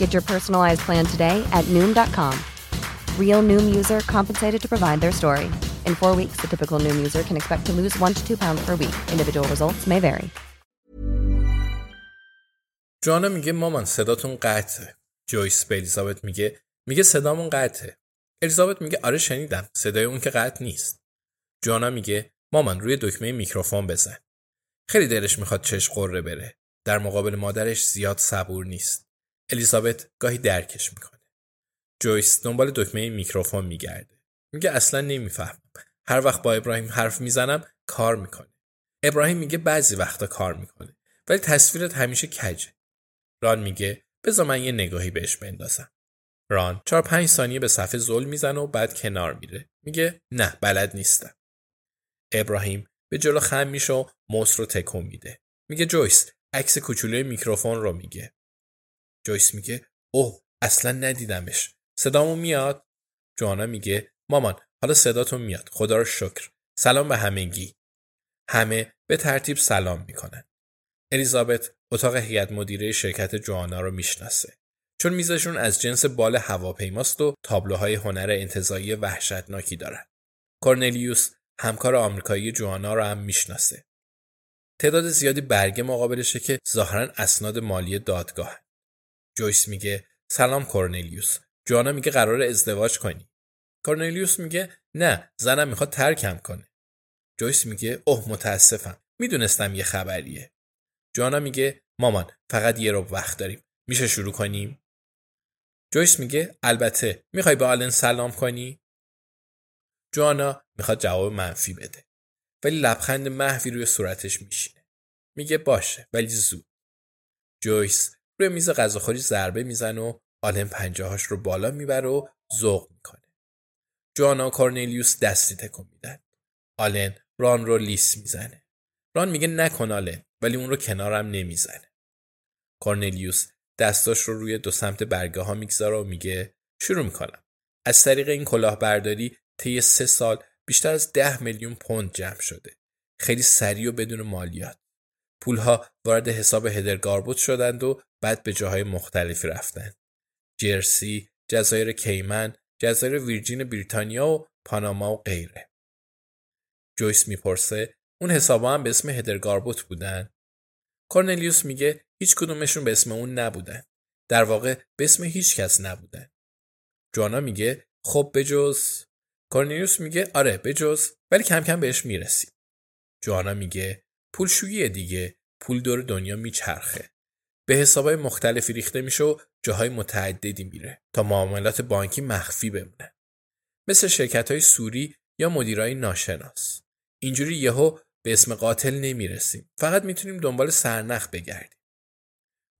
Get your personalized plan today at Noom.com. Real Noom user compensated to provide their story. In four weeks, the typical Noom user can expect to lose one to two pounds per week. Individual results may vary. جوانا میگه مامان صداتون قطعه. جویس به الیزابت میگه میگه صدامون قطعه. الیزابت میگه آره شنیدم. صدای اون که قطع نیست. جوانا میگه مامان روی دکمه میکروفون بزن. خیلی دلش می‌خواد چش قره بره. در مقابل مادرش زیاد صبور نیست. الیزابت گاهی درکش می‌کنه. جویس دنبال دکمه میکروفون میگرده. میگه اصلا نمی‌فهمم. هر وقت با ابراهیم حرف می‌زنم کار می‌کنه. ابراهیم میگه بعضی وقتا کار می‌کنه. ولی تصویرت همیشه کجه. ران میگه بذار من یه نگاهی بهش بندازم. ران چهار پنج ثانیه به صفحه زل می‌زنه و بعد کنار میره. میگه نه بلد نیستم. ابراهیم به جلو خم میشه و موس رو تکون میده. میگه جویس عکس کوچولوی میکروفون رو میگه. جویس میگه اوه اصلا ندیدمش. صدامون میاد؟ جوانا میگه مامان حالا صداتون میاد. خدا رو شکر. سلام به همگی. همه به ترتیب سلام می‌کنن. الیزابت اتاق هیئت مدیره شرکت جوانا رو می‌شناسه. چون میزشون از جنس بال هواپیماست و تابلوهای هنر انتظایی وحشتناکی دارن. کورنلیوس همکار آمریکایی جوانا رو هم می‌شناسه. تعداد زیادی برگه مقابلشه که ظاهرا اسناد مالی دادگاه. جویس میگه سلام کورنلیوس. جوانا میگه قرار ازدواج کنی. کورنلیوس میگه نه زنم می‌خواد ترکم کنه. جویس میگه اوه متاسفم. می‌دونستم یه خبریه. جوانا میگه مامان فقط یه رو وقت داریم. میشه شروع کنیم؟ جویس میگه البته می‌خوای به آلن سلام کنی؟ جوانا می‌خواد جواب منفی بده. ولی لبخند محوی روی صورتش میشینه. میگه باشه ولی زود. جویس روی میز غذاخوری ضربه می‌زنه و آلن پنجاهاش رو بالا می‌بره و ذوق می‌کنه. جوانا و کورنلیوس دستی تکون میدن. آلن ران رو لیس می‌زنه. ران میگه نکن آلن ولی اون رو کنارم نمی‌زنه. کورنلیوس دستاش رو روی دو سمت برگه ها می‌گذاره و میگه شروع می‌کنم. از طریق این کلاهبرداری طی سه سال بیشتر از ده میلیون پوند جمع شده. خیلی سریع و بدون مالیات. پولها وارد حساب هدرگاربوت شدند و بعد به جاهای مختلفی رفتند. جرسی، جزایر کیمن، جزایر ویرجین بریتانیا و پاناما و غیره. جویس می‌پرسه اون حسابا هم به اسم هدرگاربوت بودن؟ کورنلیوس میگه هیچ کدومشون به اسم اون نبودن. در واقع به اسم هیچ کس نبودن. جوانا میگه خب بجز کورنلیوس میگه آره بجز ولی کم کم بهش می‌رسیم. جوانا میگه پولشویی دیگه پول دور دنیا میچرخه. به حسابای مختلفی ریخته میشه و جاهای متعددی میره تا معاملات بانکی مخفی بمونه. مثل شرکت های سوری یا مدیرای ناشناس. اینجوری یهو به اسم قاتل نمی‌رسیم. فقط می‌تونیم دنبال سرنخ بگردیم.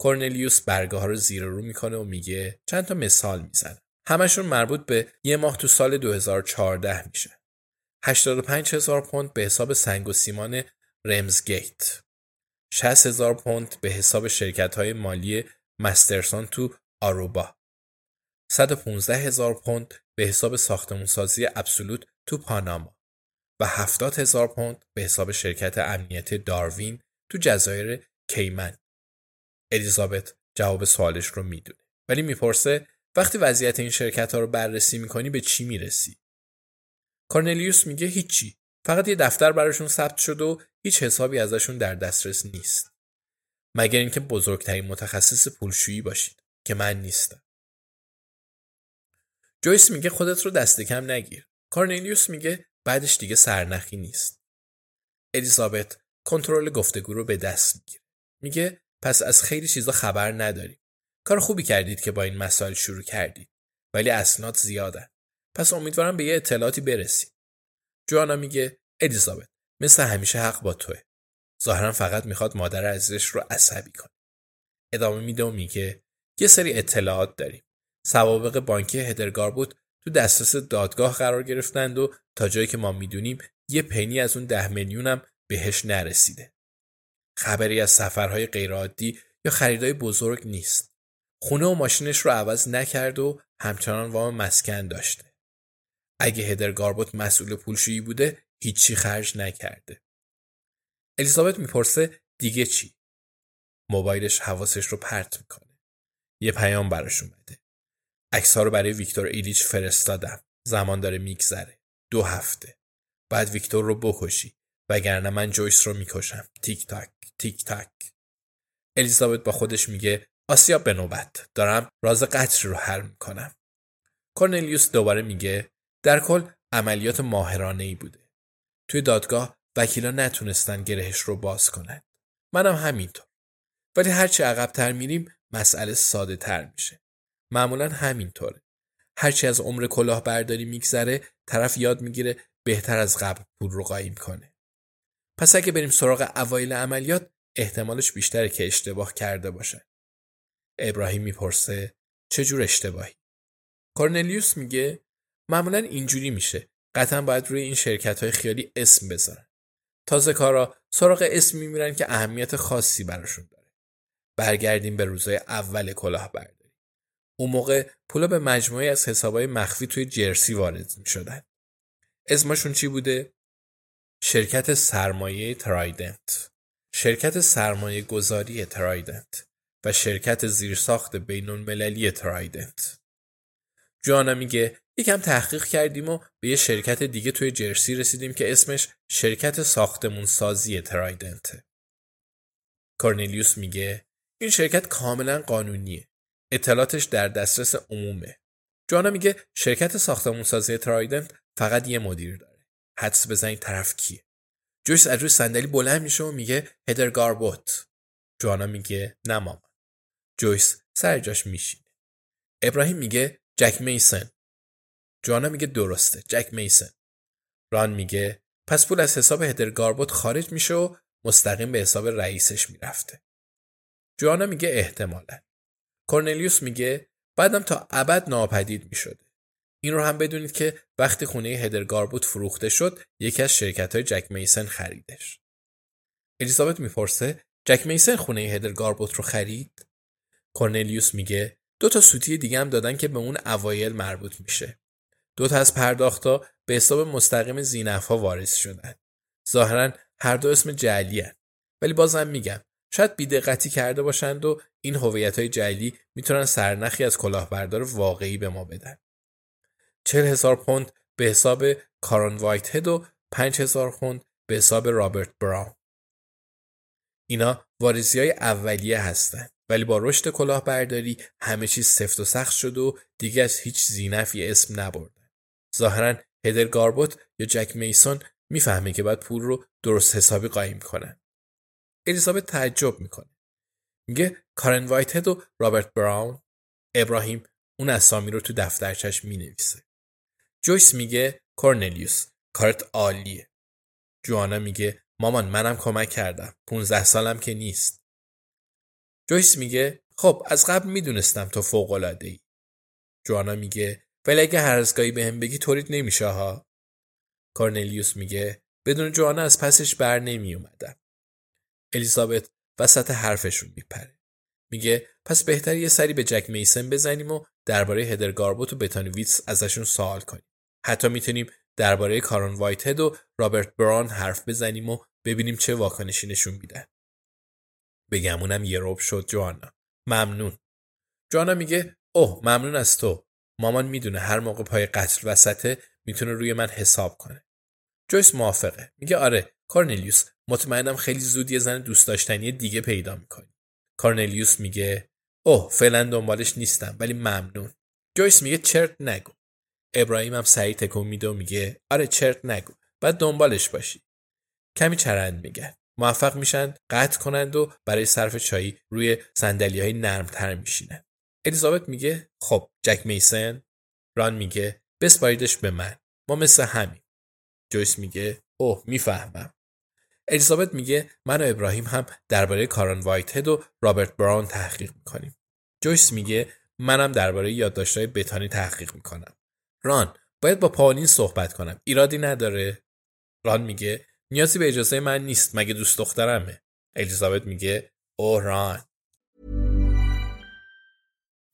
کورنلیوس برگه ها رو زیر رو می‌کنه و میگه چند تا مثال می‌زنه. همشون مربوط به یه ماه تو سال 2014 میشه. 85 هزار پوند به حساب سنگ و سیمان رمزگیت. 60 هزار پوند به حساب شرکت های مالی مسترسون تو آروبا. 115 هزار پوند به حساب ساختمونسازی ابسولوت تو پاناما و هفتاد هزار پوند به حساب شرکت امنیت داروین تو جزایر کیمن. الیزابت جواب سوالش رو می‌دونه ولی می‌پرسه وقتی وضعیت این شرکت ها رو بررسی می‌کنی به چی می‌رسی؟ کارنلیوس میگه هیچی فقط یه دفتر براشون ثبت شد و هیچ حسابی ازشون در دسترس نیست. مگر اینکه بزرگترین متخصص پولشویی باشید که من نیستم. جویس میگه خودت رو دست کم نگیر. کارنلیوس میگه بعدش دیگه سرنخی نیست. الیزابت کنترل گفتگو رو به دست می‌گیره. میگه پس از خیلی چیزا خبر نداریم. کار خوبی کردید که با این مسائل شروع کردید. ولی اسناد زیادن. پس امیدوارم به یه اطلاعاتی برسیم. جوانا میگه الیزابت مثل همیشه حق با توه. ظاهرا فقط می‌خواد مادر عزیزش رو عصبی کنه. ادامه میده و میگه یه سری اطلاعات داریم. سوابق بانکی هدرگار بود تو دسترس دادگاه قرار گرفتند و تا جایی که ما می‌دونیم یه پنی از اون ده میلیون هم بهش نرسیده. خبری از سفرهای غیرعادی یا خریدای بزرگ نیست. خونه و ماشینش رو عوض نکرد و همچنان وام مسکن داشته. اگه هدر گاربوت مسئول پولشویی بوده هیچی خرج نکرده. الیزابت می‌پرسه دیگه چی؟ موبایلش حواسش رو پرت می‌کنه. یه پیام براش اومده. عکس رو برای ویکتور ایلیچ فرستادم. زمان داره میگذره. دو هفته. بعد ویکتور رو بکشی. وگرنه من جویس رو می‌کشم. تیک تاک تیک تاک. الیزابت با خودش میگه آسیا به نوبت دارم راز قتل رو حل می‌کنم. کورنلیوس دوباره میگه در کل عملیات ماهرانه ای بوده. توی دادگاه وکیلا نتونستن گرهش رو باز کنند. منم همینطور. ولی هرچی عقبتر میریم مسئله ساده تر میشه. معمولا همینطوره. هرچی از عمر کلاهبرداری میگذره طرف یاد می‌گیره بهتر از قبل پول رو قایم کنه. پس اگه بریم سراغ اوایل عملیات احتمالش بیشتره که اشتباه کرده باشه. ابراهیم می‌پرسه چه جور اشتباهی؟ کورنلیوس میگه معمولا اینجوری میشه. قطعا باید روی این شرکت های خیالی اسم بذارن. تازه کارا سراغ اسم میمیرن که اهمیت خاصی براشون داره. برگردیم به روزای اول کلاهبرداری. اون موقع پولا به مجموعه از حسابای مخفی توی جرسی وارد می شدن. اسمشون چی بوده؟ شرکت سرمایه ترایدنت شرکت سرمایه گذاری ترایدنت و شرکت زیرساخت بین المللی ترایدنت جوانا میگه یکم تحقیق کردیم و به یه شرکت دیگه توی جرسی رسیدیم که اسمش شرکت ساختمون سازی ترایدنته. کورنلیوس میگه این شرکت کاملا قانونیه. اطلاعاتش در دسترس عمومه. جوانا میگه شرکت ساختمون سازی ترایدنت فقط یه مدیر داره. حدس بزنید طرف کیه. جویس از روی صندلی بلند میشه و میگه هدر گاربوت. جوانا میگه نه مامان. جویس سر جاش میشینه. ابراهیم میگه جک میسن جوانا میگه درسته جک میسن. ران میگه پس پول از حساب هدر گاربوت خارج میشه و مستقیم به حساب رئیسش می‌رفته. جوانا میگه احتمالا. کورنلیوس میگه بعدم تا ابد ناپدید می‌شده. این رو هم بدونید که وقتی خونه هدر گاربوت فروخته شد یکی از شرکت های جک میسن خریدش. الیزابت می‌پرسه جک میسن خونه هدر گاربوت رو خرید؟ کورنلیوس میگه دو تا سوتی دیگه هم دادن که به اون اوایل مربوط میشه. دو تا از پرداختها به حساب مستقیم زینفها واریز شدن. ظاهرا هر دو اسم جعلی ولی بازم میگم شاید بیدقتی کرده باشند و این هویت های جعلی می‌تونن سرنخی از کلاهبردار واقعی به ما بدن. چل هزار پوند به حساب کارون وایت هد و پنج هزار پوند به حساب رابرت براون. اینا واریزی های اولیه هستند. ولی با رشد کلاهبرداری همه چیز سفت و سخت شد و دیگه از هیچ زینفی اسم نبردن. ظاهرا هدر گاربوت یا جک میسون می‌فهمه که باید پول رو درست حسابی قایم کنن. الیزابت تعجب می‌کنه. میگه کارن وایت و رابرت براون ابراهیم اون اسامی رو تو دفترچش می‌نویسه. جویس میگه کورنلیوس کارت عالیه. جوانا میگه مامان منم کمک کردم. 15 سالم که نیست. جویس میگه خب از قبل می‌دونستم تو فوق العاده ای. جوانا میگه ولی اگه هر از گاهی بهم بگی طوریت نمیشه ها. کارنلیوس میگه بدون جوانا از پسش بر نمی اومدم. الیزابت وسط حرفشون میپره. میگه پس بهتر یه سری به جک میسن بزنیم و درباره هدر گاربوت و بتانی ویتس ازشون سوال کنیم. حتی می‌تونیم درباره کارون وایتهد و رابرت بران حرف بزنیم و ببینیم چه واکنشی نشون میدن بگمونم یه روب شد جوانا ممنون جوانا میگه اوه ممنون از تو مامان می‌دونه هر موقع پای قتل وسطه می‌تونه روی من حساب کنه. جویس موافقه. میگه آره کارنلیوس مطمئنم خیلی زود یه زن دوست داشتنی دیگه پیدا می‌کنی. کارنلیوس میگه اوه فعلا دنبالش نیستم ولی ممنون. جویس میگه چرت نگو. ابراهیم هم سعی تکون میده و میگه آره چرت نگو. بعد دنبالش باشی. کمی چرند میگن موفق میشن قطع کنند و برای صرف چایی روی سندلی های نرمتر میشینن. الیزابت میگه خب جک میسن ران میگه بسپاریدش به من. ما مثل همین جویس میگه اوه می‌فهمم. الیزابت میگه من و ابراهیم هم درباره کاران وایت و رابرت براون تحقیق می‌کنیم. جویس میگه منم درباره یادداشت‌های بتانی تحقیق می‌کنم. ران باید با پاولین صحبت کنم. ایرادی نداره. ران میگه نیازی به اجازه من نیست. مگه دوست دخترمه؟ الیزابت میگه او ران.